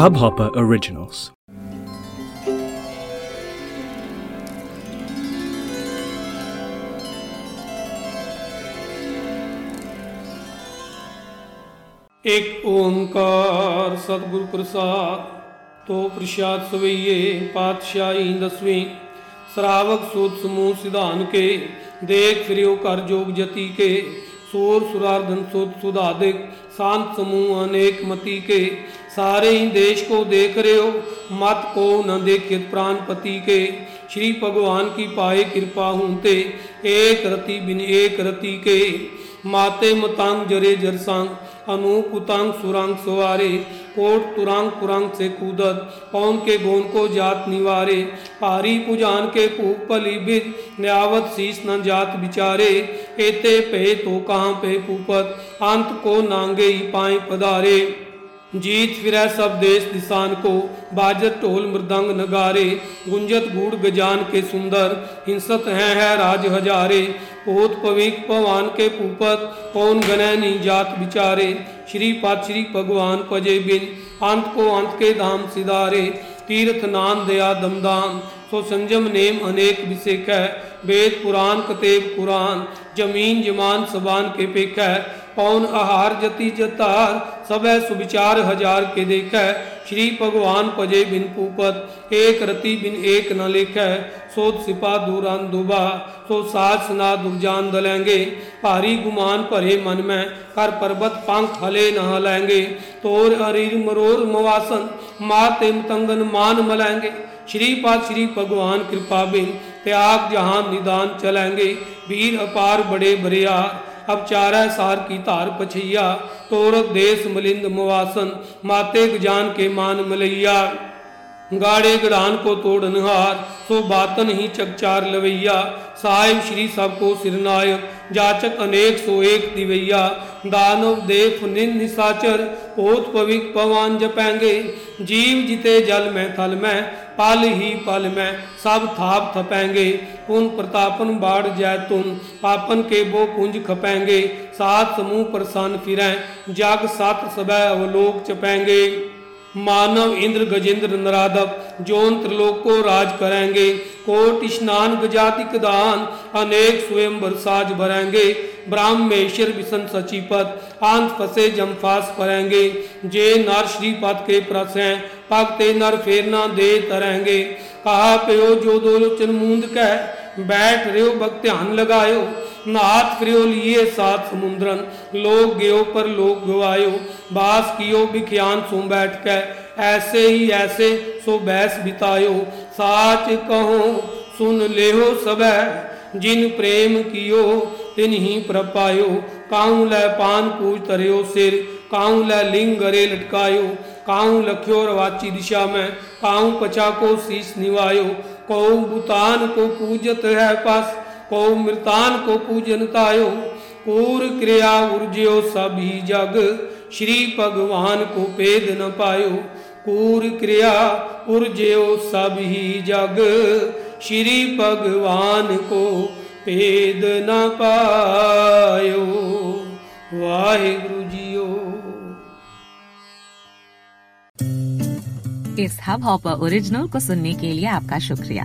Hubhopper Originals. एक ओंकार सतगुरु प्रसाद तो प्रसाद सवैये पातशाही दसवीं। श्रावक सोत समूह सिधान के, देख फिरियो कर जोग जति के। सोर सुरार्धन सोत सुधादिक शांत समूह अनेक मति के। सारे ही देश को देख रहे हो। मत को न देखित प्राणपति के। श्री भगवान की पाए कृपा हूते। एक रति बिन एक रति के। माते मतांग जरे जरसांग अनूप उतांग सुरांग सवारे। कोट तुरांग पुरांग से कूदत पौन के गोन को जात निवारे। पारी पुजान के पूपली बिद न्यावत शीस न जात बिचारे। एते पे तो कहाँ पे पूपत अंत को नांगे ही पाए पधारे। जीत फिरै सब देश दिसान को। बाजत टोल मृदंग नगारे, गुंजत गूढ़ गजान के सुंदर हिंसत हैं, है राज हजारे। पोत पविक पवान के पूपत, कौन गनैनी जात बिचारे। श्री पात श्री भगवान पजे बिन, अंत को अंत के धाम सिदारे तीर्थ नान दया दमदान, सो संजम नेम अनेक विषेक है वेद पुराण, कतेब कुरान ज़मीन जमान सबान के है पौन आहार जति जतार, सब सुविचार हज़ार के देख। श्री भगवान पजे बिन पूपत, एक रति बिन एक न लेख। सोत सिपा दूरान दुबा, सो सास ना दुर्जान दलेंगे। भारी गुमान भरे मन में, कर पर्वत पंख हले न तोर अरीर मरोर मवासन माते तंगन मान मलेंगे। श्री पाद श्री भगवान कृपा बिन त्याग जहाँ निदान चलेंगे, वीर अपार बड़े बरियार अब चारा सार की तार पछैया तोरक देश मलिंद मुवासन, माते गजान के मान मलैया। गाड़े गड़ान को तोड़ नहार, सो बातन ही चकचार लवैया। साहिब श्री सब सबको सिरनायक जाचक अनेक सो एक दिवैया। दानव देव निन निसाचर पोत पविक पवान जपेंगे। जीव जिते जल में थल में, पल ही पल में, सब थाप थपेंगे। उन प्रतापन बाढ़ जाय तुम पापन के वो पुंज खपेंगे। सात समूह प्रसन्न फिरें, जग सत सब अवलोक चपेंगे मानव इंद्र गजेंद्र नरादव जोन त्रिलोक को राज करेंगे। कोट स्नान गजातिक दान अनेक स्वयं साज भरेंगे। ब्राह्मेश्वर विसन सचिपत आंत फसे जमफास परेंगे जे नर श्रीपद के प्रस हैं पगते नर फेरना दे तरेंगे। कहा प्यो जो दो लोचन मूंद कह, बैठ रहो भक्त ध्यान लगायो नाथ फिरो लिए सात समुद्रन। लोग गयो पर लोग गवायो। बास कियो विख्यान सो बैठ के ऐसे ही ऐसे सो बैस बितायो। साच कहो, सुन ले हो सब। जिन प्रेम कियो, तिन ही प्रपायो। काऊ लै पान पूज तरयो सिर। काऊ लै लिंग गरे लटकायो। काऊ लख्यो रवाची दिशा में। काऊ पचा को शीश निवायो। कौ बुतान को पूजत है पास। को मृतान को पूजन तायो कूर क्रिया उर्जयो सभी जग श्री भगवान को पेद न पायो कूर क्रिया उर्जयो सभी जग श्री भगवान को पेद न पायो वाहे गुरु जियो इस हब हॉपर ओरिजिनल को सुनने के लिए आपका शुक्रिया।